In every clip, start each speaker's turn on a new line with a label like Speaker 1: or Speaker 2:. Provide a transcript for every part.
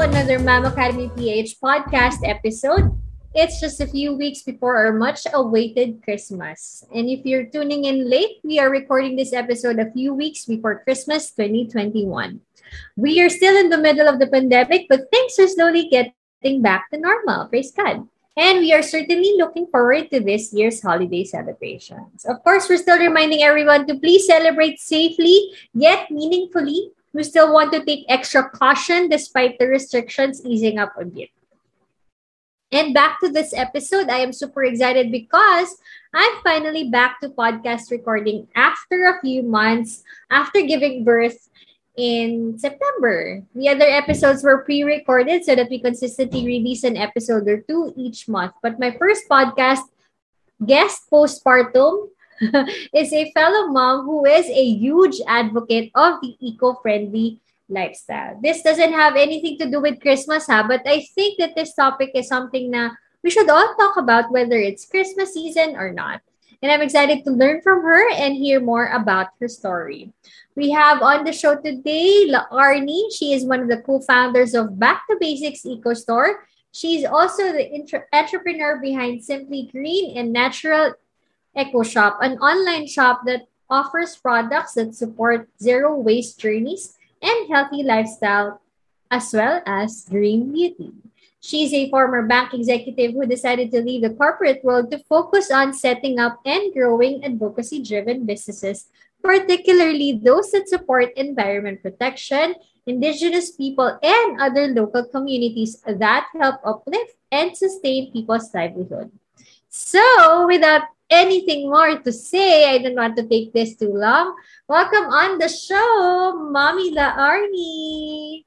Speaker 1: another Mom Academy PH podcast episode. It's just a few weeks before our much awaited Christmas. And if you're tuning in late, we are recording this episode a few weeks before Christmas 2021. We are still in the middle of the pandemic, but things are slowly getting back to normal. Praise God. And we are certainly looking forward to this year's holiday celebrations. Of course, we're still reminding everyone to please celebrate safely yet meaningfully. We still want to take extra caution despite the restrictions easing up a bit. And back to this episode, I am super excited because I'm finally back to podcast recording after a few months after giving birth in September. The other episodes were pre-recorded so that we consistently release an episode or two each month. But my first podcast, guest postpartum, is a fellow mom who is a huge advocate of the eco-friendly lifestyle. This doesn't have anything to do with Christmas, ha, but I think that this topic is something na we should all talk about whether it's Christmas season or not. And I'm excited to learn from her and hear more about her story. We have on the show today La Arnie. She is one of the co-founders of Back to Basics Eco Store. She's also the intra- entrepreneur behind Simply Green and Natural Eco Shop, an online shop that offers products that support zero waste journeys and healthy lifestyle, as well as green beauty. She's a former bank executive who decided to leave the corporate world to focus on setting up and growing advocacy driven businesses particularly those that support environment protection, indigenous people, and other local communities that help uplift and sustain people's livelihood. So, without anything more to say, I don't want to take this too long. Welcome on the show, Mommy La Arnie.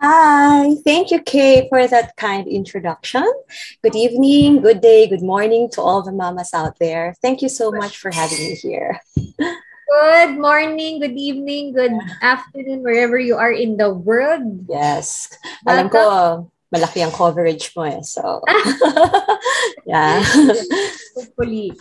Speaker 2: Hi, thank you, Kay, for that kind introduction. Good evening, good day, good morning to all the mamas out there. Thank you so much for having me here.
Speaker 1: Good morning, good evening, good afternoon, wherever you are in the world.
Speaker 2: Yes. Alam ko, malaki ang coverage mo eh. So, yeah.
Speaker 1: Hopefully.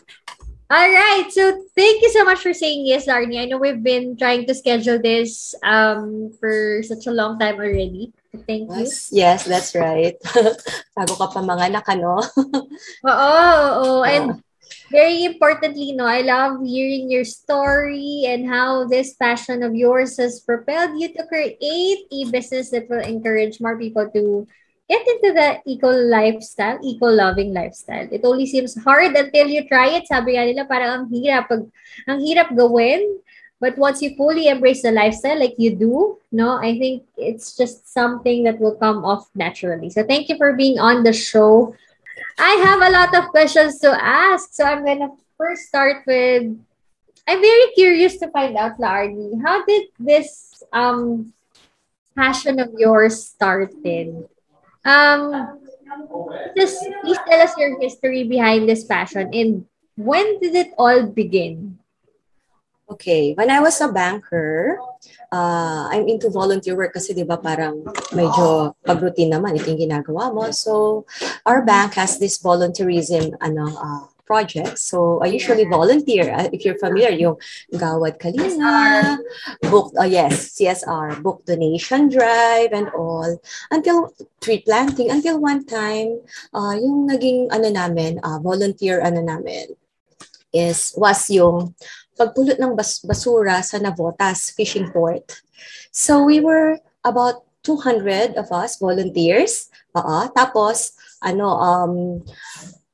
Speaker 1: All right. So thank you so much for saying yes, Arnie. I know we've been trying to schedule this um for such a long time already. Thank you.
Speaker 2: Yes, yes that's right. Bago ka pa mga anak, ano?
Speaker 1: Oo, oo. And very importantly, no, I love hearing your story and how this passion of yours has propelled you to create a business that will encourage more people to get into the eco lifestyle, eco-loving lifestyle. It only seems hard until you try it. Sabi nga nila, parang ang hirap, pag, ang hirap gawin. But once you fully embrace the lifestyle like you do, no, I think it's just something that will come off naturally. So thank you for being on the show. I have a lot of questions to ask. So I'm gonna first start with I'm very curious to find out, Lardy, how did this um passion of yours started? Um, just please tell us your history behind this passion and when did it all begin?
Speaker 2: Okay, when I was a banker, uh, I'm into volunteer work kasi 'di ba parang medyo pag-routine naman ito yung ginagawa mo. So, our bank has this volunteerism ano uh, projects. So I usually volunteer. Uh, if you're familiar, yung Gawad Kalina, book, uh, yes, CSR, book donation drive and all. Until tree planting, until one time, uh, yung naging ano namin, uh, volunteer ano namin, is, was yung pagpulot ng bas- basura sa Navotas Fishing Port. So we were about 200 of us volunteers. Uh, tapos, ano, um,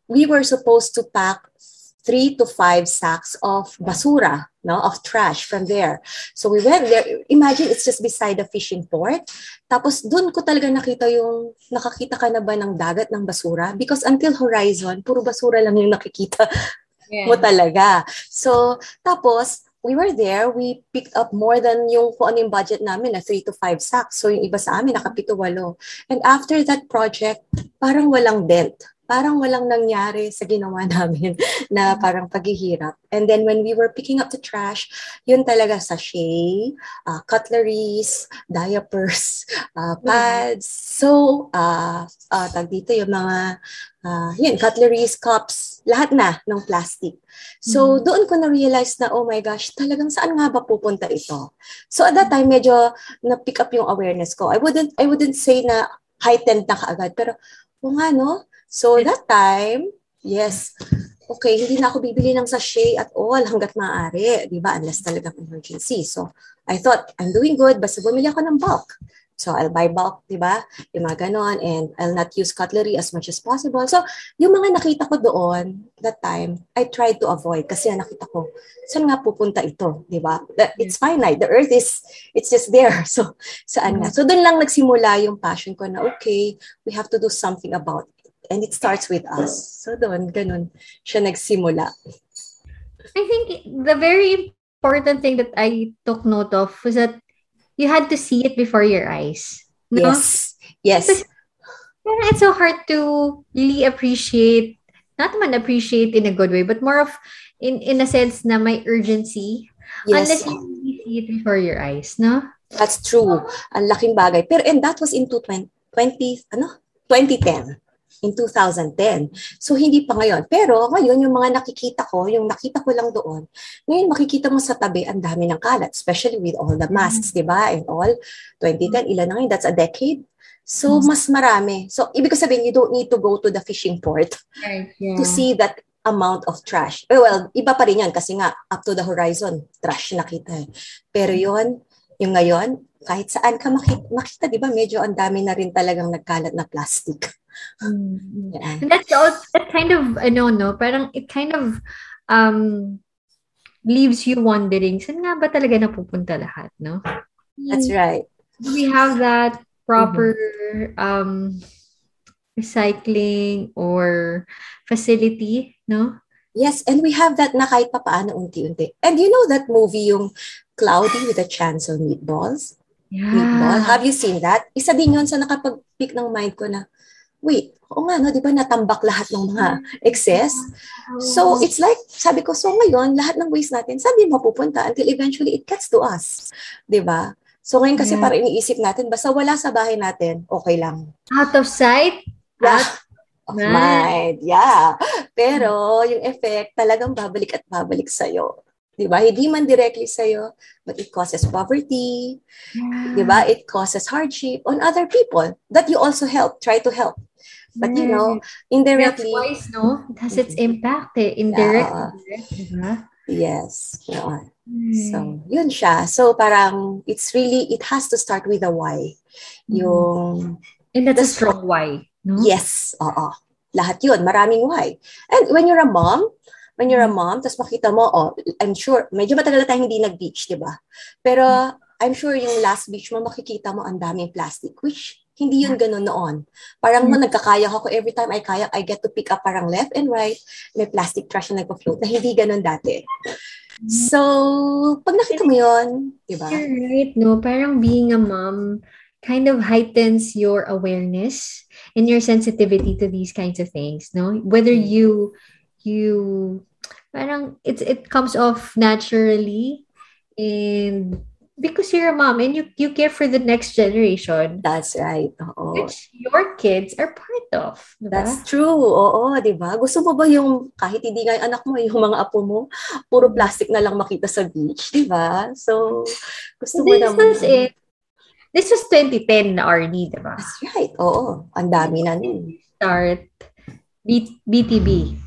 Speaker 2: we were supposed to pack three to five sacks of basura, no, of trash from there. So we went there. Imagine it's just beside the fishing port. Tapos doon ko talaga nakita yung, nakakita ka na ba ng dagat ng basura? Because until horizon, puro basura lang yung nakikita yeah. mo talaga. So, tapos, we were there, we picked up more than yung kung ano yung budget namin na 3 to 5 sacks. So yung iba sa amin, nakapito walo. And after that project, parang walang dent parang walang nangyari sa ginawa namin na parang paghihirap. And then when we were picking up the trash, yun talaga sachet, uh, cutleries, diapers, uh, pads. So, uh, uh, tag dito yung mga, uh, yun, cutleries, cups, lahat na ng plastic. So, mm-hmm. doon ko na-realize na, oh my gosh, talagang saan nga ba pupunta ito? So, at that time, medyo na-pick up yung awareness ko. I wouldn't, I wouldn't say na heightened na kaagad, pero, o nga, no? So that time, yes, okay, hindi na ako bibili ng sachet at all hanggat maaari, di ba? Unless talaga emergency. So I thought, I'm doing good, basta bumili ako ng bulk. So, I'll buy bulk, di ba? Yung mga ganon, and I'll not use cutlery as much as possible. So, yung mga nakita ko doon, that time, I tried to avoid kasi nakita ko, saan nga pupunta ito, di ba? It's finite. The earth is, it's just there. So, saan nga? So, doon lang nagsimula yung passion ko na, okay, we have to do something about And it starts with us. So doon, ganun siya nagsimula.
Speaker 1: I think the very important thing that I took note of was that you had to see it before your eyes.
Speaker 2: No? Yes. Yes.
Speaker 1: it's so hard to really appreciate, not man appreciate in a good way, but more of in in a sense na may urgency yes. unless you really see it before your eyes, no?
Speaker 2: That's true. Ang laking bagay. Pero and that was in 20, 20 ano? 2010 in 2010. So, hindi pa ngayon. Pero ngayon, yung mga nakikita ko, yung nakita ko lang doon, ngayon makikita mo sa tabi, ang dami ng kalat, especially with all the masks, mm-hmm. di ba? And all, 2010, ilan na ngayon? That's a decade. So, mm-hmm. mas marami. So, ibig ko sabihin, you don't need to go to the fishing port right, yeah. to see that amount of trash. Eh, well, iba pa rin yan kasi nga, up to the horizon, trash nakita. Eh. Pero yon yung ngayon, kahit saan ka makita, makita di ba, medyo ang dami na rin talagang nagkalat na plastic.
Speaker 1: Mm-hmm. Yeah. And that's all, that kind of, ano, no, parang it kind of um, leaves you wondering, saan nga ba talaga napupunta lahat, no?
Speaker 2: That's right.
Speaker 1: Do we have that proper mm-hmm. um, recycling or facility, no?
Speaker 2: Yes, and we have that na kahit papaano unti-unti. And you know that movie, yung Cloudy with a Chance of Meatballs?
Speaker 1: Yeah. Meatball.
Speaker 2: Have you seen that? Isa din yun sa nakapag-pick ng mind ko na, wait, o nga, no, di ba natambak lahat ng mga excess? So, it's like, sabi ko, so ngayon, lahat ng waste natin, saan din mapupunta until eventually it gets to us? Di ba? So, ngayon kasi yeah. para iniisip natin, basta wala sa bahay natin, okay lang.
Speaker 1: Out of sight?
Speaker 2: Yeah. Out of mind. mind. Yeah. Pero, yung effect, talagang babalik at babalik sa'yo. Di ba? Hindi man directly sa'yo, but it causes poverty. Yeah. Di ba? It causes hardship on other people that you also help, try to help. But you know, indirectly.
Speaker 1: That's wise, no? It has its impact eh. Indirect. Yeah.
Speaker 2: indirect Yes. Yeah. Mm. So, yun siya. So, parang, it's really, it has to start with a why. Mm. Yung...
Speaker 1: And that's a strong why, no?
Speaker 2: Yes. Oo. Lahat yun. Maraming why. And when you're a mom, when you're a mom, tapos makita mo, oh, I'm sure, medyo matagal na tayo hindi nag-beach, di ba? Pero, I'm sure yung last beach mo, makikita mo ang daming plastic, which hindi yun ganun noon. Parang mm-hmm. nagkakaya ako every time I kaya, I get to pick up parang left and right, may plastic trash na nagpa-float na hindi ganun dati. So, pag nakita mo yun, di ba?
Speaker 1: You're right, no? Parang being a mom kind of heightens your awareness and your sensitivity to these kinds of things, no? Whether mm. you, you, parang it's, it comes off naturally and because you're a mom and you you care for the next generation.
Speaker 2: That's right. Oo.
Speaker 1: Which your kids are part of.
Speaker 2: Diba? That's true. Oo, di ba? Gusto mo ba yung, kahit hindi nga yung anak mo, yung mga apo mo, puro plastic na lang makita sa beach, di ba? So, gusto mo
Speaker 1: naman. Was it. This was 2010 na Arnie, di ba?
Speaker 2: That's right. Oo. Ang dami na nun.
Speaker 1: Start B- BTB.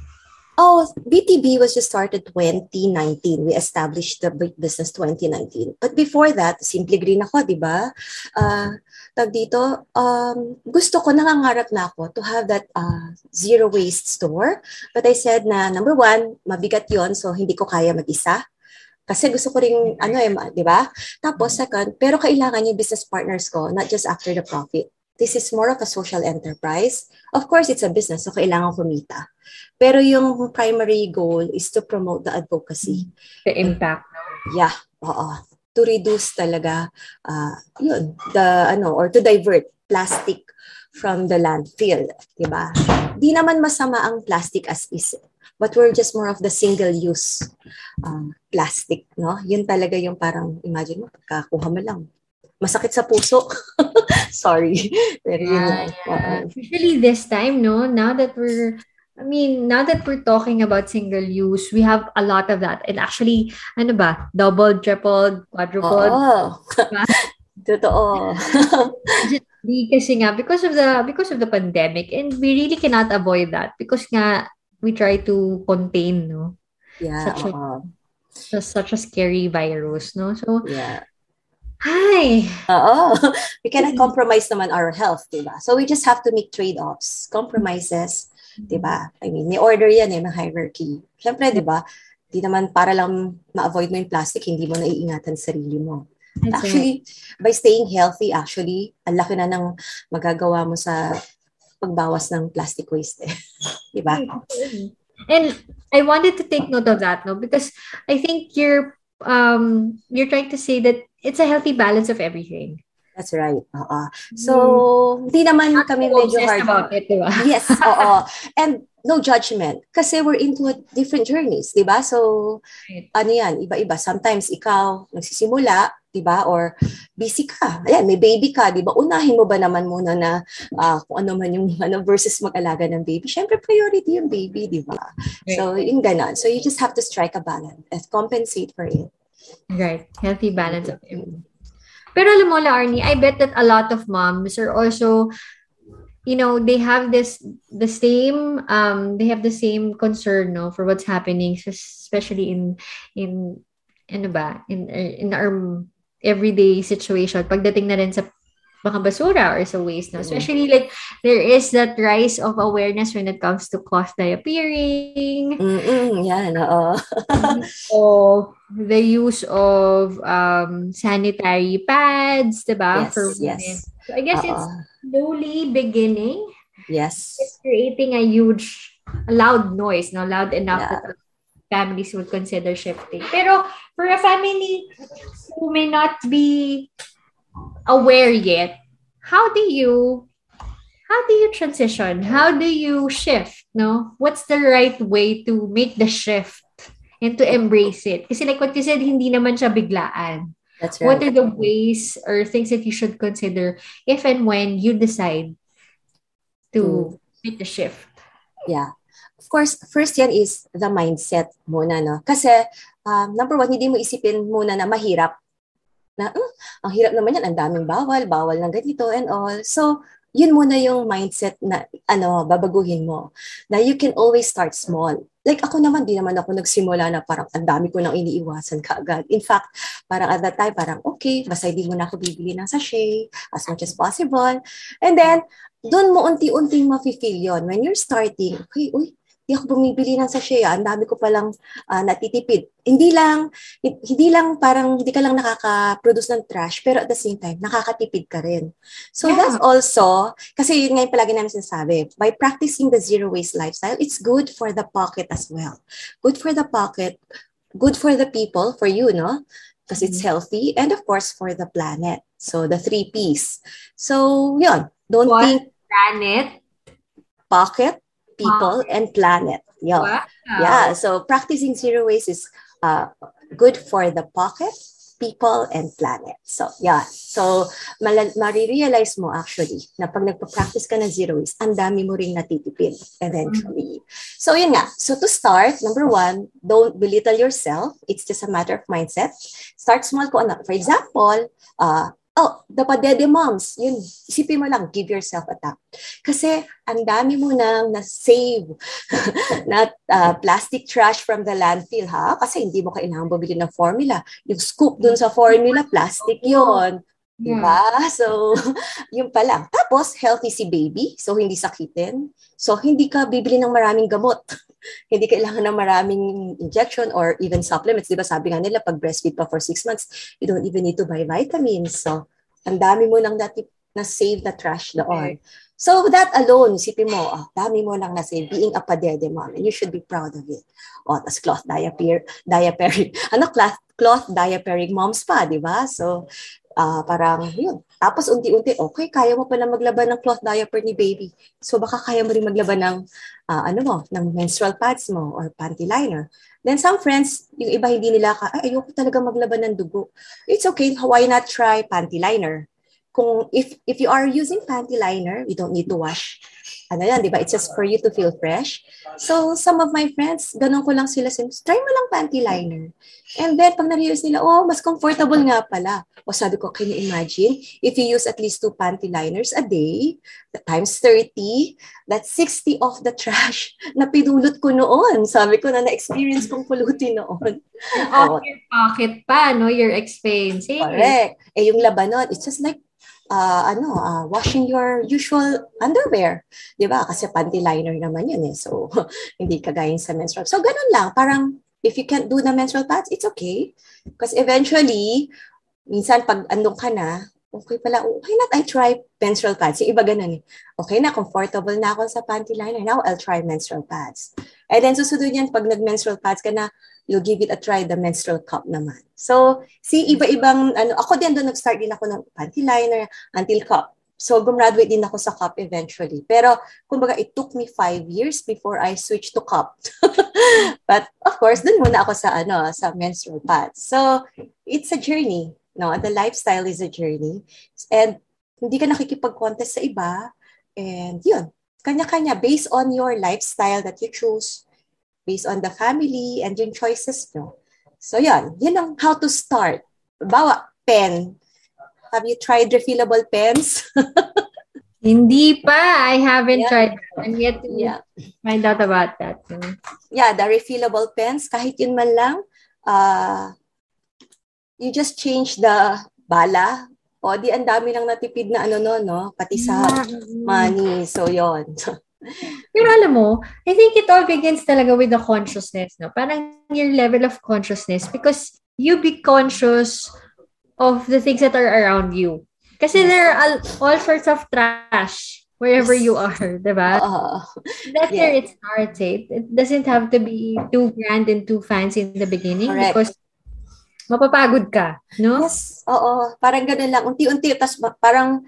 Speaker 2: Oh, BTB was just started 2019. We established the business 2019. But before that, Simply Green ako, di ba? Uh, tag dito, um, gusto ko, nangangarap na ako to have that uh, zero waste store. But I said na, number one, mabigat yon so hindi ko kaya mag-isa. Kasi gusto ko rin, ano eh, di ba? Tapos second, pero kailangan yung business partners ko, not just after the profit. This is more of a social enterprise. Of course, it's a business, so kailangan kumita. Pero yung primary goal is to promote the advocacy.
Speaker 1: The impact.
Speaker 2: Yeah, oo. To reduce talaga, uh, yun, the, ano, or to divert plastic from the landfill, di ba? di naman masama ang plastic as is. But we're just more of the single-use uh, plastic, no? Yun talaga yung parang, imagine mo, pagkakuha mo lang. Masakit sa puso. Sorry. Pero yun
Speaker 1: yeah, yeah. Especially this time, no? Now that we're I mean, now that we're talking about single use, we have a lot of that. And actually, ano ba? Double, triple, quadruple.
Speaker 2: Diba? Totoo.
Speaker 1: kasi nga, because of the because of the pandemic, and we really cannot avoid that because nga, we try to contain, no?
Speaker 2: Yeah.
Speaker 1: Such a, uh, such a scary virus, no? So,
Speaker 2: yeah.
Speaker 1: Hi.
Speaker 2: Oo. We cannot compromise naman our health, diba? So we just have to make trade-offs, compromises, diba? I mean, may order yan eh, may hierarchy. Siyempre, diba, di naman para lang ma-avoid mo yung plastic, hindi mo naiingatan sarili mo. Actually, by staying healthy, actually, ang laki na ng magagawa mo sa pagbawas ng plastic waste. Eh. di ba?
Speaker 1: And I wanted to take note of that, no? Because I think you're um you're trying to say that it's a healthy balance of everything.
Speaker 2: That's right. Oo. So, hindi mm. naman kami medyo hard.
Speaker 1: about it, diba?
Speaker 2: Yes, oo. And no judgment. Kasi we're into different journeys, di ba? So, right. ano yan, iba-iba. Sometimes ikaw, nagsisimula, di ba? Or busy ka. Ayan, may baby ka, di ba? Unahin mo ba naman muna na uh, kung ano man yung ano, versus mag-alaga ng baby. Siyempre, priority yung baby, di ba? Right. So, yung ganon. So, you just have to strike a balance and compensate for it.
Speaker 1: Right. Healthy balance of everything. Pero alam mo, Arnie, I bet that a lot of moms are also, you know, they have this, the same, um, they have the same concern, no, for what's happening, especially in, in, ano ba, in, in our everyday situation. Pagdating na rin sa mga basura or sa waste. No? Especially like there is that rise of awareness when it comes to cloth diapering.
Speaker 2: Mm-mm, yan, oo.
Speaker 1: so, the use of um, sanitary pads, diba?
Speaker 2: Yes, for women. Yes.
Speaker 1: So I guess Uh-oh. it's slowly beginning.
Speaker 2: Yes.
Speaker 1: It's creating a huge, a loud noise, no? Loud enough yeah. that families would consider shifting. Pero for a family who may not be aware yet, how do you how do you transition? How do you shift? No? What's the right way to make the shift and to embrace it? Kasi like what you said, hindi naman siya biglaan.
Speaker 2: That's right.
Speaker 1: What are the ways or things that you should consider if and when you decide to mm. make the shift?
Speaker 2: Yeah. Of course, first yan is the mindset muna, no? Kasi, um, number one, hindi mo isipin muna na mahirap na, uh, ang hirap naman yan, ang daming bawal, bawal ng ganito and all. So, yun muna yung mindset na, ano, babaguhin mo. Na you can always start small. Like ako naman, di naman ako nagsimula na parang ang dami ko nang iniiwasan kaagad. In fact, parang at that time, parang okay, basta hindi mo na ako bibili ng sachet as much as possible. And then, doon mo unti-unting mafe-feel yon When you're starting, okay, uy, di ako bumibili ng sachet, ah. ang dami ko palang uh, natitipid. Hindi lang, hindi lang parang, hindi ka lang nakaka-produce ng trash, pero at the same time, nakakatipid ka rin. So yeah. that's also, kasi yun nga yung palagi namin sinasabi, by practicing the zero waste lifestyle, it's good for the pocket as well. Good for the pocket, good for the people, for you, no? Because it's mm-hmm. healthy, and of course, for the planet. So the three P's. So, yun. Don't
Speaker 1: what?
Speaker 2: think...
Speaker 1: Planet?
Speaker 2: Pocket, people, and planet. Yeah. Wow. Yeah. So practicing zero waste is uh, good for the pocket, people, and planet. So, yeah. So, mal- marirealize mo actually na pag nagpa-practice ka ng zero waste, ang dami mo ring natitipid eventually. Mm-hmm. So, yun nga. So, to start, number one, don't belittle yourself. It's just a matter of mindset. Start small ko ano. For example, uh, oh, the padede moms, yun, isipin mo lang, give yourself a tap. Kasi ang dami mo nang na-save na uh, plastic trash from the landfill, ha? Kasi hindi mo kailangan bumili ng formula. Yung scoop dun sa formula, plastic yon Yeah. Diba? So, yun pa lang. Tapos, healthy si baby. So, hindi sakitin. So, hindi ka bibili ng maraming gamot. hindi kailangan ng maraming injection or even supplements. Di ba sabi nga nila, pag breastfeed pa for six months, you don't even need to buy vitamins. So, ang dami mo nang dati na save na trash doon. So that alone, sipin mo, oh, dami mo lang na-save, being a padede mom, and you should be proud of it. O, oh, tas cloth diaper, diapering, ano, cloth, cloth diapering moms pa, di ba? So, uh, parang yun. Tapos unti-unti, okay, kaya mo pala maglaban ng cloth diaper ni baby. So baka kaya mo rin maglaban ng uh, ano mo, ng menstrual pads mo or panty liner. Then some friends, yung iba hindi nila ka, ay ayoko talaga maglaban ng dugo. It's okay, why not try panty liner? Kung if if you are using panty liner, you don't need to wash ano yan, di ba? It's just for you to feel fresh. So, some of my friends, ganun ko lang sila, try mo lang panty liner. And then, pag na-realize nila, oh, mas comfortable nga pala. O sabi ko, can you imagine? If you use at least two panty liners a day, times 30, that's 60 of the trash na pinulot ko noon. Sabi ko na na-experience kong pulutin noon.
Speaker 1: Off oh. your pocket pa, no? Your expense.
Speaker 2: Correct. Eh, yung labanon, it's just like uh, ano, uh, washing your usual underwear. Di ba? Kasi panty liner naman yun eh. So, hindi kagaya sa menstrual. So, ganun lang. Parang, if you can't do the menstrual pads, it's okay. Because eventually, minsan pag andong ka na, okay pala, why not I try menstrual pads? Yung iba ganun eh. Okay na, comfortable na ako sa panty liner. Now, I'll try menstrual pads. And then susunod yan, pag nag-menstrual pads ka na, you'll give it a try, the menstrual cup naman. So, see, iba-ibang, ano, ako din doon nag-start din ako ng panty liner until cup. So, gumraduate din ako sa cup eventually. Pero, kumbaga, it took me five years before I switched to cup. But, of course, dun muna ako sa, ano, sa menstrual pads. So, it's a journey. No? The lifestyle is a journey. And, hindi ka nakikipag-contest sa iba. And, yun. Kanya-kanya, based on your lifestyle that you choose, based on the family and yung choices nyo. So yan, yun ang how to start. Bawa, pen. Have you tried refillable pens?
Speaker 1: Hindi pa. I haven't yeah. tried. I'm yet to yeah. find out about that.
Speaker 2: Yeah, the refillable pens, kahit yun man lang, uh, you just change the bala. O, di ang dami lang natipid na ano no, no? Pati sa money. So, yon
Speaker 1: Pero alam mo, I think it all begins talaga with the consciousness, no? Parang your level of consciousness because you be conscious of the things that are around you. Kasi there are all, all sorts of trash wherever yes. you are, di ba? Uh, That's yeah. where it starts. Eh. It doesn't have to be too grand and too fancy in the beginning Correct. because mapapagod ka, no?
Speaker 2: Yes, oo. Parang ganun lang. Unti-unti, tapos parang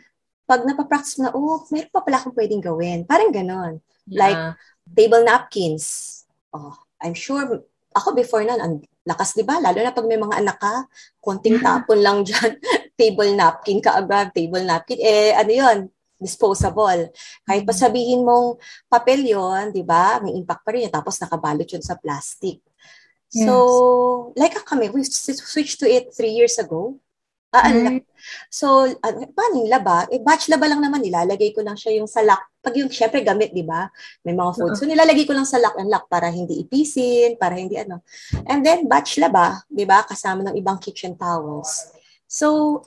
Speaker 2: pag napapractice na, oh, meron pa pala akong pwedeng gawin. Parang ganon. Yeah. Like, table napkins. Oh, I'm sure, ako before nun, ang lakas, di ba? Lalo na pag may mga anak ka, konting tapon lang dyan, table napkin ka agad, table napkin. Eh, ano yon disposable. Kahit pa mm. sabihin mong papel yon di ba? May impact pa rin yun. Tapos nakabalot yun sa plastic. Yes. So, like kami, we switched to it three years ago. Ah, mm. So, ano, paano yung laba? Eh, batch laba lang naman, nilalagay ko lang siya yung sa lock. Pag yung, syempre, gamit, di ba? May mga food. So, nilalagay ko lang sa lock and lock para hindi ipisin, para hindi ano. And then, batch laba, di ba? Kasama ng ibang kitchen towels. So,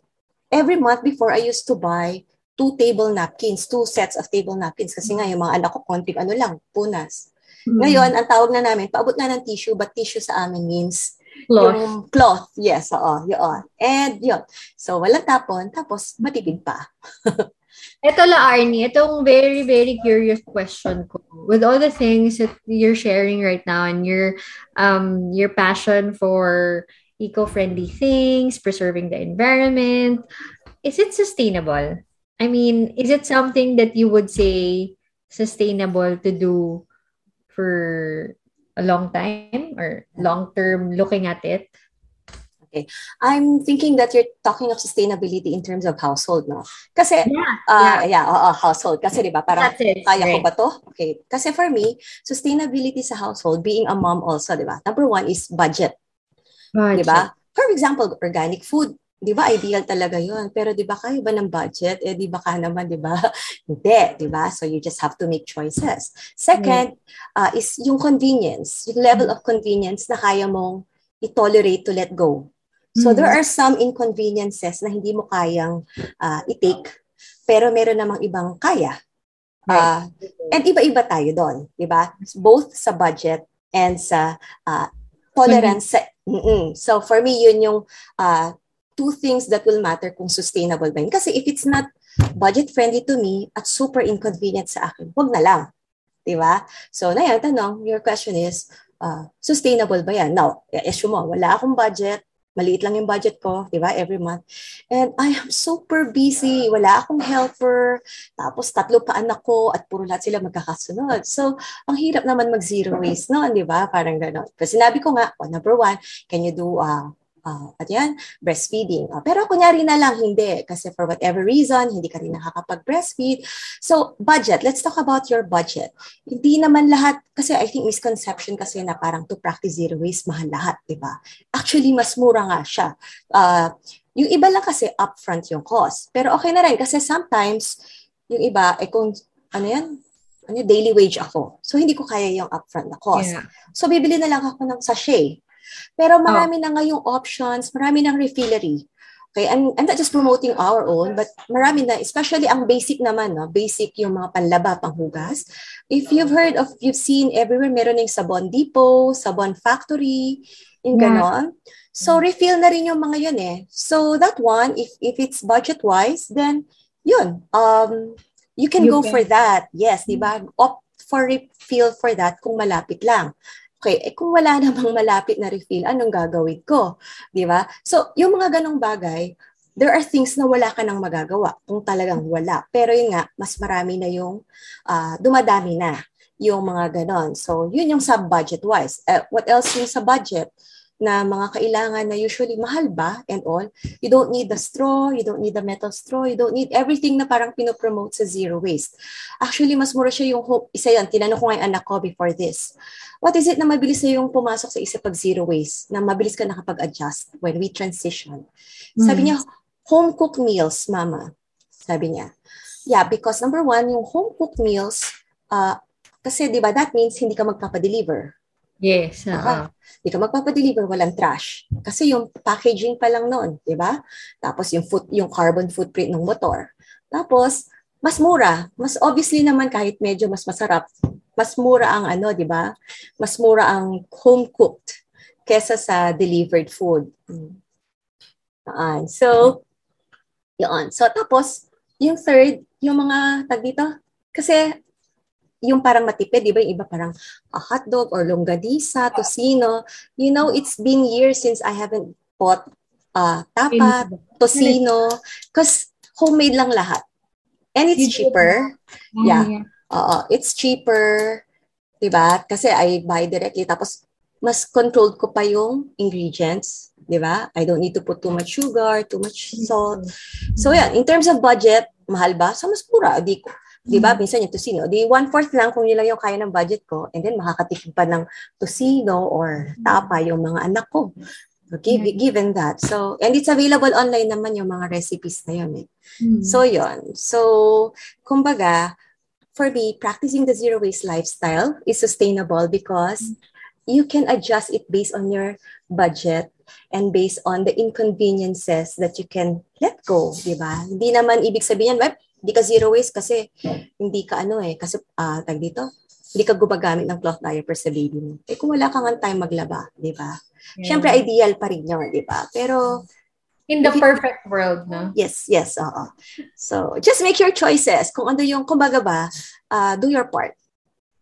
Speaker 2: every month before, I used to buy two table napkins, two sets of table napkins. Kasi nga, yung mga anak ko, konti ano lang, punas. Mm-hmm. Ngayon, ang tawag na namin, paabot na ng tissue, but tissue sa amin means Cloth. Yung cloth, yes, oo, yun. And yun. So, walang tapon, tapos matipid pa.
Speaker 1: ito la, Arnie, itong very, very curious question ko. With all the things that you're sharing right now and your, um, your passion for eco-friendly things, preserving the environment, is it sustainable? I mean, is it something that you would say sustainable to do for a long time or long term looking at it?
Speaker 2: Okay. I'm thinking that you're talking of sustainability in terms of household, no? Kasi,
Speaker 1: yeah,
Speaker 2: uh, yeah, yeah uh, household. Kasi, di ba, parang, kaya right. ko ba to? Okay. Kasi for me, sustainability sa household, being a mom also, di ba? Number one is budget. budget. Di ba? For example, organic food. Di ba, ideal talaga yon Pero di ba, kaya ba ng budget? Eh, di ba ka naman, di ba? Hindi, di ba? So, you just have to make choices. Second, mm. uh, is yung convenience. Yung level of convenience na kaya mong i-tolerate to let go. So, mm. there are some inconveniences na hindi mo kayang uh, i-take, pero meron namang ibang kaya. Uh, and iba-iba tayo doon, di ba? Both sa budget and sa uh, tolerance. Mm-hmm. Sa, So, for me, yun yung uh, two things that will matter kung sustainable ba yun. Kasi if it's not budget-friendly to me at super inconvenient sa akin, wag na lang. Di ba? So, na yan, tanong, your question is, uh, sustainable ba yan? Now, issue mo, wala akong budget, maliit lang yung budget ko, di ba, every month. And I am super busy. Wala akong helper. Tapos tatlo pa anak ko at puro lahat sila magkakasunod. So, ang hirap naman mag-zero waste noon, di ba? Parang gano'n. Kasi sinabi ko nga, oh, number one, can you do uh, Uh, at yan, breastfeeding. Uh, pero kunyari na lang, hindi. Kasi for whatever reason, hindi ka rin nakakapag-breastfeed. So, budget. Let's talk about your budget. Hindi naman lahat, kasi I think misconception kasi na parang to practice zero waste, mahal lahat, di ba? Actually, mas mura nga siya. Uh, yung iba lang kasi upfront yung cost. Pero okay na rin kasi sometimes, yung iba, eh kung, ano yan, ano, daily wage ako. So, hindi ko kaya yung upfront na cost. Yeah. So, bibili na lang ako ng sachet pero marami oh. na ngayong options, marami ng refillery. Okay, I'm, I'm not just promoting our own, but marami na, especially ang basic naman, no? basic yung mga panlaba, panghugas. If you've heard of, you've seen everywhere, meron ng Sabon Depot, Sabon Factory, yung yeah. ganon. So, refill na rin yung mga yun eh. So, that one, if, if it's budget-wise, then, yun, um, you can you go can. for that. Yes, di ba? Opt for refill for that kung malapit lang. Okay, eh kung wala namang malapit na refill, anong gagawin ko? Di ba? So, yung mga ganong bagay, there are things na wala ka nang magagawa kung talagang wala. Pero yun nga, mas marami na yung uh, dumadami na yung mga ganon. So, yun yung sa budget-wise. Uh, what else yung sa budget? Na mga kailangan na usually mahal ba and all. You don't need the straw, you don't need the metal straw, you don't need everything na parang pinopromote sa zero waste. Actually, mas mura siya yung hope. Isa yan, tinanong ko ngayon anak ko before this. What is it na mabilis na yung pumasok sa isa pag zero waste? Na mabilis ka nakapag-adjust when we transition? Mm. Sabi niya, home cooked meals, mama. Sabi niya. Yeah, because number one, yung home cooked meals, uh, kasi di ba that means hindi ka magpapadeliver.
Speaker 1: Yes. Uh-huh.
Speaker 2: Hindi ka magpapadeliver, walang trash. Kasi yung packaging pa lang noon, di ba? Tapos yung, foot, yung carbon footprint ng motor. Tapos, mas mura. Mas obviously naman kahit medyo mas masarap, mas mura ang ano, di ba? Mas mura ang home cooked kesa sa delivered food. Uh, so, yun. So, tapos, yung third, yung mga tag dito, kasi yung parang matipid, di ba? Yung iba parang a hotdog or longganisa, tocino. You know, it's been years since I haven't bought uh, tapa, tocino, because homemade lang lahat. And it's cheaper. Yeah. Oo, it's cheaper. Di ba? Kasi I buy directly. Tapos, mas controlled ko pa yung ingredients. Di ba? I don't need to put too much sugar, too much salt. So, yeah, in terms of budget, mahal ba? So, mas mura. Di ko, Di ba? Mm-hmm. Minsan yung tosino. Di one-fourth lang kung yun lang yung kaya ng budget ko. And then makakatipid pa ng tosino or tapa yung mga anak ko. Okay, mm-hmm. given that. So, and it's available online naman yung mga recipes na yun eh. Mm-hmm. So, yun. So, kumbaga, for me, practicing the zero waste lifestyle is sustainable because you can adjust it based on your budget and based on the inconveniences that you can let go, di ba? Hindi naman ibig sabihin, well, hindi ka zero waste kasi hindi ka ano eh, kasi uh, tag dito, hindi ka gumagamit ng cloth diaper sa baby mo. Eh kung wala kang time maglaba, di ba? Yeah. Siyempre, ideal pa rin yun, di ba? Pero,
Speaker 1: In the perfect world, no?
Speaker 2: Yes, yes, oo. So, just make your choices. Kung ano yung, kumbaga ba, uh, do your part.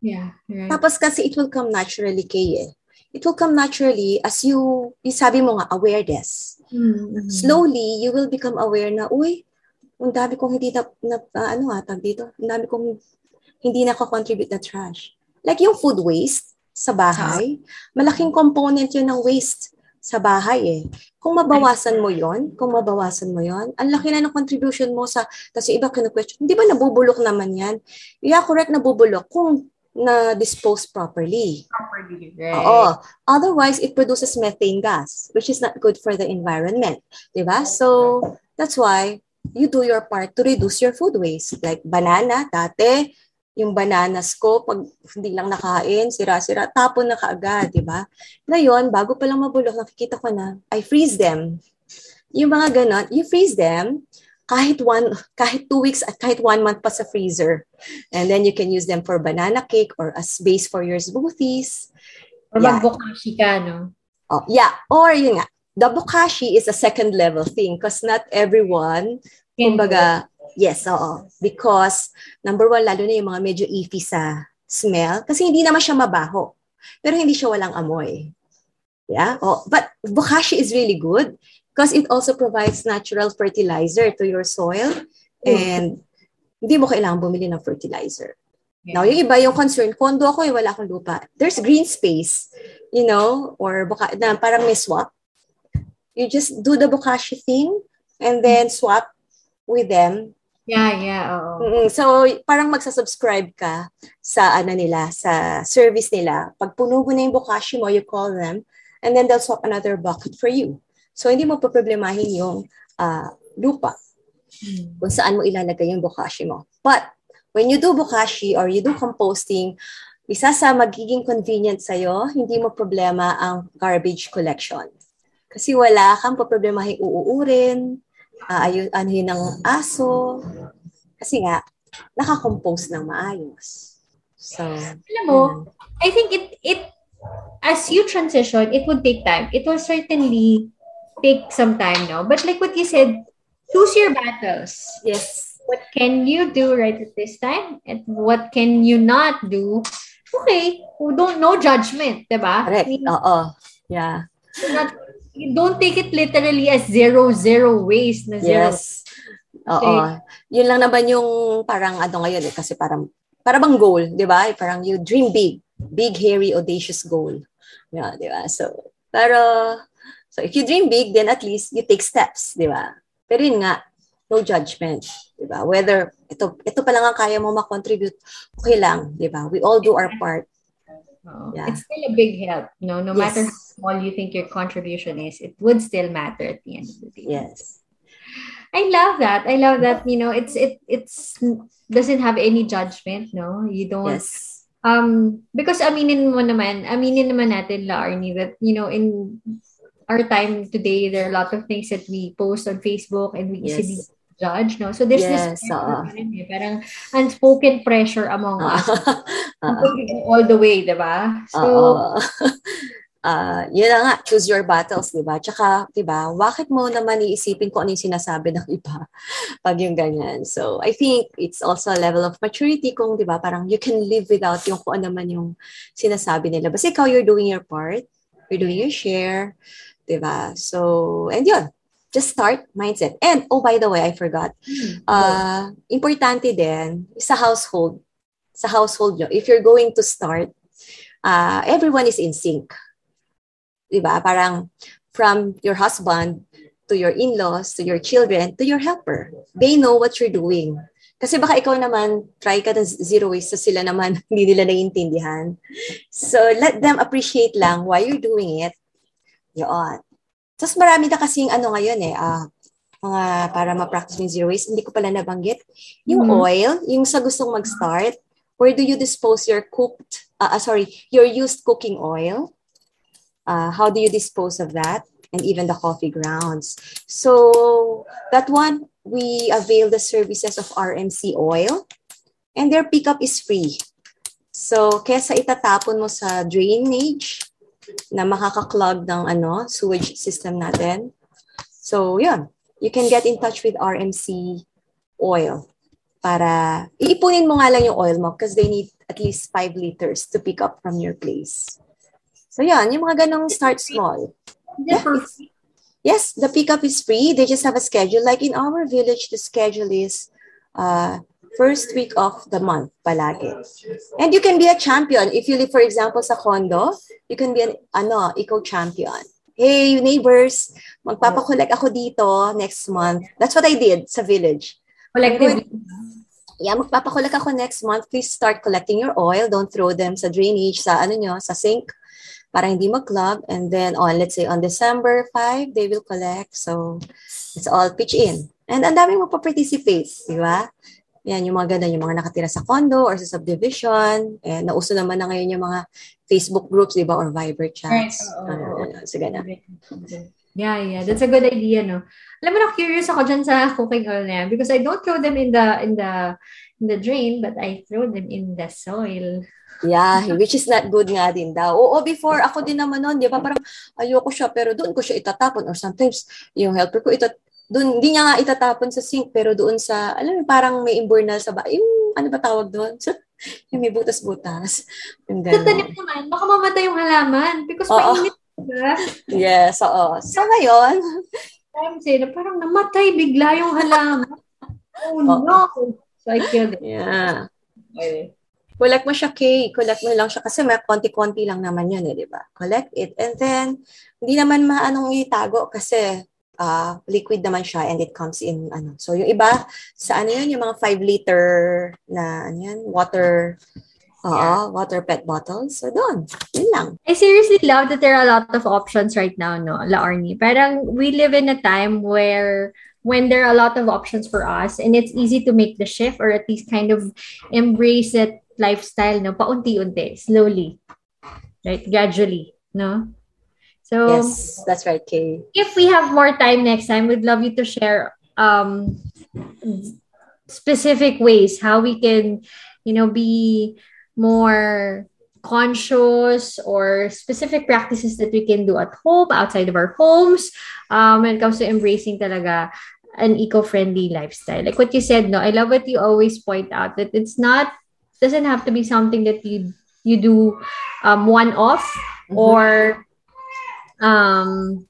Speaker 1: Yeah, right.
Speaker 2: Tapos kasi it will come naturally kay eh. It will come naturally as you, yung sabi mo nga, awareness. Mm-hmm. Slowly, you will become aware na, uy, ang dami kong hindi na, na uh, ano ha, tag dito, ang dami kong hindi na contribute na trash. Like yung food waste sa bahay, malaking component yun ng waste sa bahay eh. Kung mabawasan mo yon, kung mabawasan mo yon, ang laki na ng contribution mo sa, kasi iba kinu-question, di ba nabubulok naman yan? Yeah, correct, nabubulok. Kung na-dispose properly.
Speaker 1: Properly, right.
Speaker 2: Oo. Otherwise, it produces methane gas, which is not good for the environment. Di ba? So, that's why you do your part to reduce your food waste. Like banana, dati, yung bananas ko, pag hindi lang nakain, sira-sira, tapon na kaagad, di ba? Ngayon, bago pa lang mabulok, nakikita ko na, I freeze them. Yung mga ganon, you freeze them, kahit one, kahit two weeks at kahit one month pa sa freezer. And then you can use them for banana cake or as base for your smoothies.
Speaker 1: Or yeah. magbokashi ka, no?
Speaker 2: Oh, yeah. Or yun nga, the bokashi is a second level thing because not everyone, kumbaga, yes, oo. Because, number one, lalo na yung mga medyo iffy sa smell. Kasi hindi naman siya mabaho. Pero hindi siya walang amoy. Yeah. Oh, but bokashi is really good because it also provides natural fertilizer to your soil and hindi mo kailangan bumili ng fertilizer. Yeah. Now, yung iba yung concern, kondo ako eh, wala akong lupa. There's green space, you know, or baka, na parang may swap. You just do the bokashi thing and then swap with them.
Speaker 1: Yeah, yeah, oo.
Speaker 2: So, parang magsasubscribe ka sa ano nila, sa service nila. Pag puno mo na yung bokashi mo, you call them and then they'll swap another bucket for you. So, hindi mo problemahin yung uh, lupa hmm. kung saan mo ilalagay yung bokashi mo. But, when you do bokashi or you do composting, isa sa magiging convenient sa'yo, hindi mo problema ang garbage collection. Kasi wala kang problemahin uuurin, uh, ayun, ano yun ng aso. Kasi nga, nakakompose ng maayos. So,
Speaker 1: alam mo, yun. I think it, it, as you transition, it would take time. It will certainly take some time now. But like what you said, choose your battles.
Speaker 2: Yes.
Speaker 1: What can you do right at this time? And what can you not do? Okay, we don't know judgment, diba?
Speaker 2: Correct. I mean, Oo. Yeah.
Speaker 1: Not, don't take it literally as zero, zero waste na zero.
Speaker 2: Yes. Oo. Yun lang naman yung parang ano ngayon eh, kasi parang, para bang goal, di ba? Parang you dream big. Big, hairy, audacious goal. Yeah, di ba? So, pero, so if you dream big, then at least you take steps, di ba? Pero yun nga, no judgment, di ba? Whether ito ito pa lang ang kaya mo ma-contribute, okay lang, di ba? We all do our part.
Speaker 1: Oh, yeah. It's still a big help, no? No yes. matter how small you think your contribution is, it would still matter at the end of the day.
Speaker 2: Yes.
Speaker 1: I love that. I love that, you know, it's it it's doesn't have any judgment, no? You don't yes. um because I mean, in aminin mo naman, aminin naman natin la Arnie that, you know, in our time today, there are a lot of things that we post on Facebook and we yes. easily judge, no? So there's yes, this uh, eh, parang unspoken pressure among uh, us. Uh, all the way, di ba? So, uh,
Speaker 2: uh, yun na nga, choose your battles, di ba? Tsaka, di ba, bakit mo naman iisipin kung ano yung sinasabi ng iba pag yung ganyan? So, I think it's also a level of maturity kung, di ba, parang you can live without yung kung ano man yung sinasabi nila. Basta ikaw, you're doing your part, you're doing your share, Diba? So, and yun, just start mindset. And, oh, by the way, I forgot. Uh, importante din, sa household, sa household nyo, if you're going to start, uh, everyone is in sync. Diba? Parang from your husband to your in-laws, to your children, to your helper. They know what you're doing. Kasi baka ikaw naman, try ka ng zero waste, so sila naman hindi nila naiintindihan. So, let them appreciate lang why you're doing it yun. Tapos marami na kasing ano ngayon eh, ah, mga para ma-practice yung zero waste, hindi ko pala nabanggit. Yung mm-hmm. oil, yung sa gustong mag-start, where do you dispose your cooked, uh, uh, sorry, your used cooking oil? Uh, how do you dispose of that? And even the coffee grounds. So that one, we avail the services of RMC Oil and their pickup is free. So, kesa itatapon mo sa drainage, na makaka-clog ng ano, sewage system natin. So, yun. You can get in touch with RMC Oil para iipunin mo nga lang yung oil mo because they need at least 5 liters to pick up from your place. So, yan. Yung mga ganong start small. Yeah. Yes, the pickup is free. They just have a schedule. Like in our village, the schedule is uh, first week of the month palagi. And you can be a champion. If you live, for example, sa condo, you can be an, ano, eco-champion. Hey, neighbors, magpapakolek ako dito next month. That's what I did sa village.
Speaker 1: Collective.
Speaker 2: Yeah, magpapakolek ako next month. Please start collecting your oil. Don't throw them sa drainage, sa ano nyo, sa sink para hindi mag-clog. And then on, let's say, on December 5, they will collect. So, it's all pitch in. And ang daming magpa-participate, di ba? Yan, yung mga ganun, yung mga nakatira sa condo or sa subdivision. Eh, nauso naman na ngayon yung mga Facebook groups, di ba? Or Viber chats. Right. Oh, uh, so, ganun.
Speaker 1: Yeah, yeah. That's a good idea, no? Alam mo na, curious ako dyan sa cooking oil na yan because I don't throw them in the, in the, in the drain, but I throw them in the soil.
Speaker 2: Yeah, which is not good nga din daw. Oo, before, ako din naman noon, di ba? Parang ayoko siya, pero doon ko siya itatapon. Or sometimes, yung helper ko, itat doon, hindi niya nga itatapon sa sink, pero doon sa, alam mo, parang may imbornal sa ba, yung, ano ba tawag doon? Yung may butas-butas.
Speaker 1: Yung Sa tanim naman, baka mamatay yung halaman because Oo. mainit Diba?
Speaker 2: Yes, oo. So ngayon,
Speaker 1: na parang namatay bigla yung halaman. Oh
Speaker 2: Oo.
Speaker 1: no! So I killed it.
Speaker 2: yeah. Collect mo siya, Kay. Collect mo lang siya kasi may konti-konti lang naman yun, eh, di ba? Collect it. And then, hindi naman maanong itago kasi ah, liquid naman siya and it comes in, ano. So, yung iba, sa ano yun, yung mga 5 liter na, ano yan, water, oo, water pet bottles. So, doon. Yun lang.
Speaker 1: I seriously love that there are a lot of options right now, no, La Arnie. Parang we live in a time where when there are a lot of options for us and it's easy to make the shift or at least kind of embrace that lifestyle, no, paunti-unti, slowly, right, gradually, no? So,
Speaker 2: Yes, that's right, Kay.
Speaker 1: if we have more time next time, we'd love you to share um specific ways how we can, you know, be more conscious or specific practices that we can do at home, outside of our homes, um, when it comes to embracing talaga an eco-friendly lifestyle. Like what you said, no, I love what you always point out that it's not doesn't have to be something that you you do um one off
Speaker 2: Mhm.
Speaker 1: or um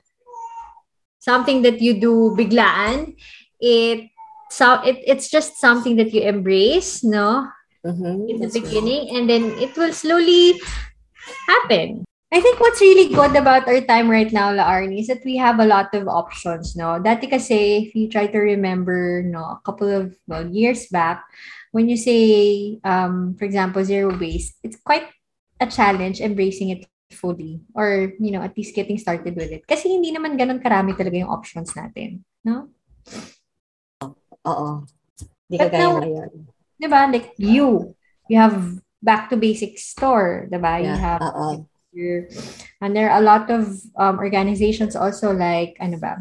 Speaker 1: something that you do biglaan it so it, it's just something that you embrace no
Speaker 2: Mhm,
Speaker 1: in the
Speaker 2: right.
Speaker 1: beginning and then it will slowly happen I think what's really good about our time right now, La Arnie, is that we have a lot of options, no? Dati kasi, if you try to remember, no, a couple of well, years back, when you say, um, for example, zero waste, it's quite a challenge embracing it fully or, you know, at least getting started with it. Kasi hindi naman ganun karami talaga yung options natin, no?
Speaker 2: Oo. Hindi ka gaya ngayon.
Speaker 1: Diba? Like you, you have back to basics store, diba? You
Speaker 2: Yeah,
Speaker 1: have
Speaker 2: oo.
Speaker 1: your, and there are a lot of um, organizations also like, ano ba,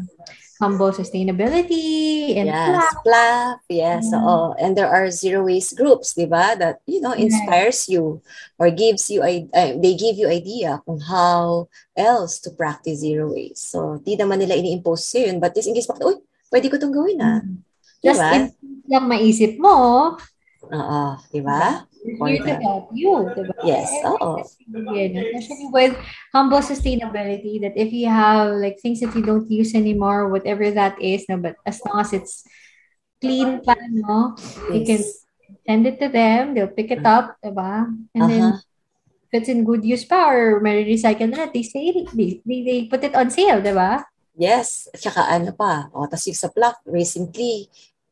Speaker 1: Humble Sustainability and
Speaker 2: Yes. PLAF, yes,
Speaker 1: Yeah.
Speaker 2: oo. And there are zero waste groups, di ba? That, you know, inspires you or gives you, uh, they give you idea kung how else to practice zero waste. So, di naman nila ini-impose sa'yo yun. But just in case, bakit, uy, pwede ko itong gawin ah.
Speaker 1: Just
Speaker 2: Diba?
Speaker 1: in lang maisip mo,
Speaker 2: Oo, di ba? Point.
Speaker 1: help you, diba?
Speaker 2: Yes, oo.
Speaker 1: Especially with humble sustainability, that if you have like things that you don't use anymore, whatever that is, no, but as long as it's clean pa, no, you can
Speaker 2: Yes.
Speaker 1: send it to them, they'll pick it up, diba? And then
Speaker 2: Aha.
Speaker 1: if it's in good use pa or may recycle na, they say, they, they, they put it on sale, diba?
Speaker 2: Yes. At saka ano pa, o, tas yung sa PLAF, recently,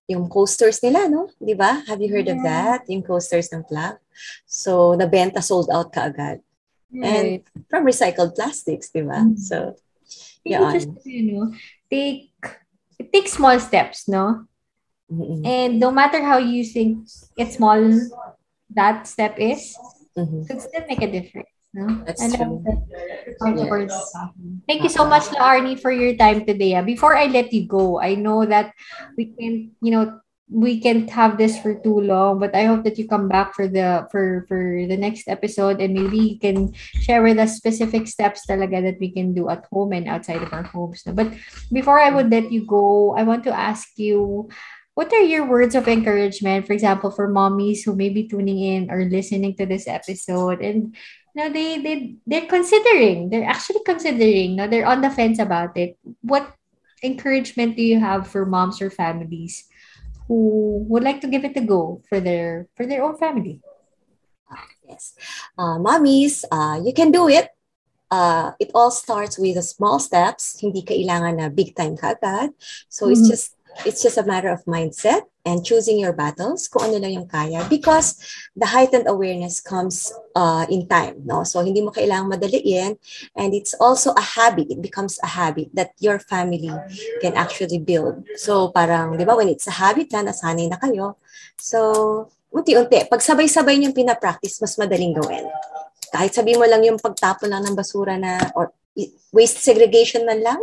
Speaker 2: yung coasters nila, no? Di ba? Have you heard of
Speaker 1: Yeah.
Speaker 2: that? Yung coasters ng PLAF. So, nabenta sold out kaagad. And from recycled plastics, di ba?
Speaker 1: Mm.
Speaker 2: So, Yan.
Speaker 1: just, you know, take, take small steps, no?
Speaker 2: mm-mm.
Speaker 1: And no matter how you think it's small that step is,
Speaker 2: Mhm.
Speaker 1: it could still make a difference. No?
Speaker 2: That's
Speaker 1: I
Speaker 2: true.
Speaker 1: that.
Speaker 2: Yes.
Speaker 1: Thank you so much, Arnie, for your time today. ah. Before I let you go, I know that we can, you know, we can't have this for too long, but I hope that you come back for the for for the next episode and maybe you can share with us specific steps talaga that we can do at home and outside of our homes. no? But before I would let you go, I want to ask you what are your words of encouragement, for example, for mommies who may be tuning in or listening to this episode and know, they they they're considering, they're actually considering, no, they're on the fence about it. What encouragement do you have for moms or families who would like to give it a go for their for their own family?
Speaker 2: Yes. Uh, mommies, uh, you can do it. Uh, it all starts with the small steps. Hindi kailangan na big time ka agad. So it's
Speaker 1: Mhm.
Speaker 2: just it's just a matter of mindset and choosing your battles kung ano lang yung kaya. Because the heightened awareness comes uh, in time no? So hindi mo kailangang madaliin. And it's also a habit. It becomes a habit that your family can actually build. So parang di ba when it's a habit na nasanay na kayo. So unti-unti pag sabay-sabay yung pinapractice mas madaling gawin. Kahit sabihin mo lang yung pagtapon lang ng basura na or waste segregation man lang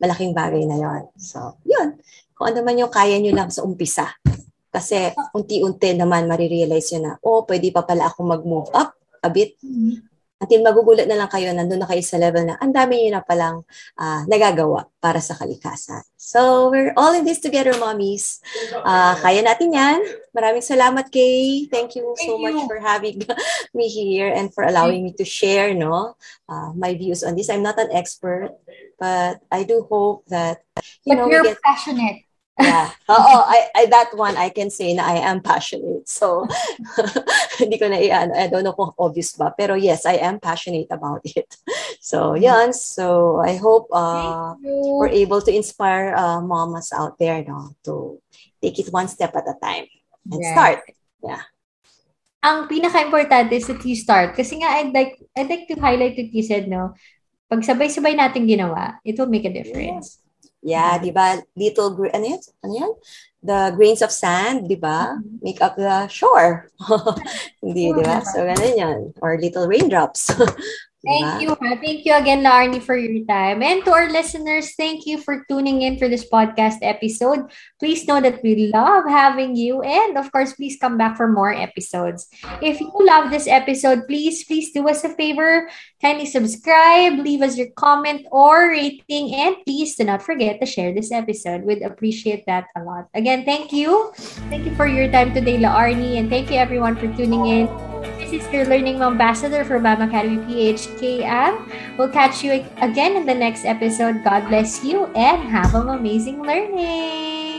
Speaker 2: malaking bagay na yon so yun kung ano man yung kaya nyo lang sa umpisa. Kasi unti-unti naman marirealize nyo na, oh, pwede pa pala ako mag-move up a bit until magugulat na lang kayo, nandun na kayo sa level na ang dami nyo na palang uh, nagagawa para sa kalikasan. So, we're all in this together, mommies. Uh, kaya natin yan. Maraming salamat, Kay. Thank you Thank so you. much for having me here and for allowing me to share no, uh, my views on this. I'm not an expert, but I do hope that,
Speaker 1: you but know, you're get... passionate
Speaker 2: yeah. Oo, I, I, that one, I can say na I am passionate. So, hindi ko na i-ano, I don't know kung obvious ba. Pero yes, I am passionate about it. So, yan. So, I hope uh, we're able to inspire uh, mamas out there no, to take it one step at a time and yeah. start. Yeah.
Speaker 1: Ang pinaka-importante is that you start. Kasi nga, I'd like, I'd like to highlight what you said, no? Pag sabay-sabay natin ginawa, it will make a difference.
Speaker 2: Yeah, di ba? Little, ano yan? Ano yan? The grains of sand, di ba? Mm-hmm. Make up the shore. Hindi, di ba? So, ganun yan. Or little raindrops.
Speaker 1: Thank you. Thank you again, Larnie, for your time. And to our listeners, thank you for tuning in for this podcast episode. Please know that we love having you. And of course, please come back for more episodes. If you love this episode, please, please do us a favor. Kindly subscribe, leave us your comment or rating, and please do not forget to share this episode. We'd appreciate that a lot. Again, thank you. Thank you for your time today, Laarni, and thank you everyone for tuning in. This is your Learning Ambassador for BAM Academy PHKM. We'll catch you again in the next episode. God bless you and have an amazing learning.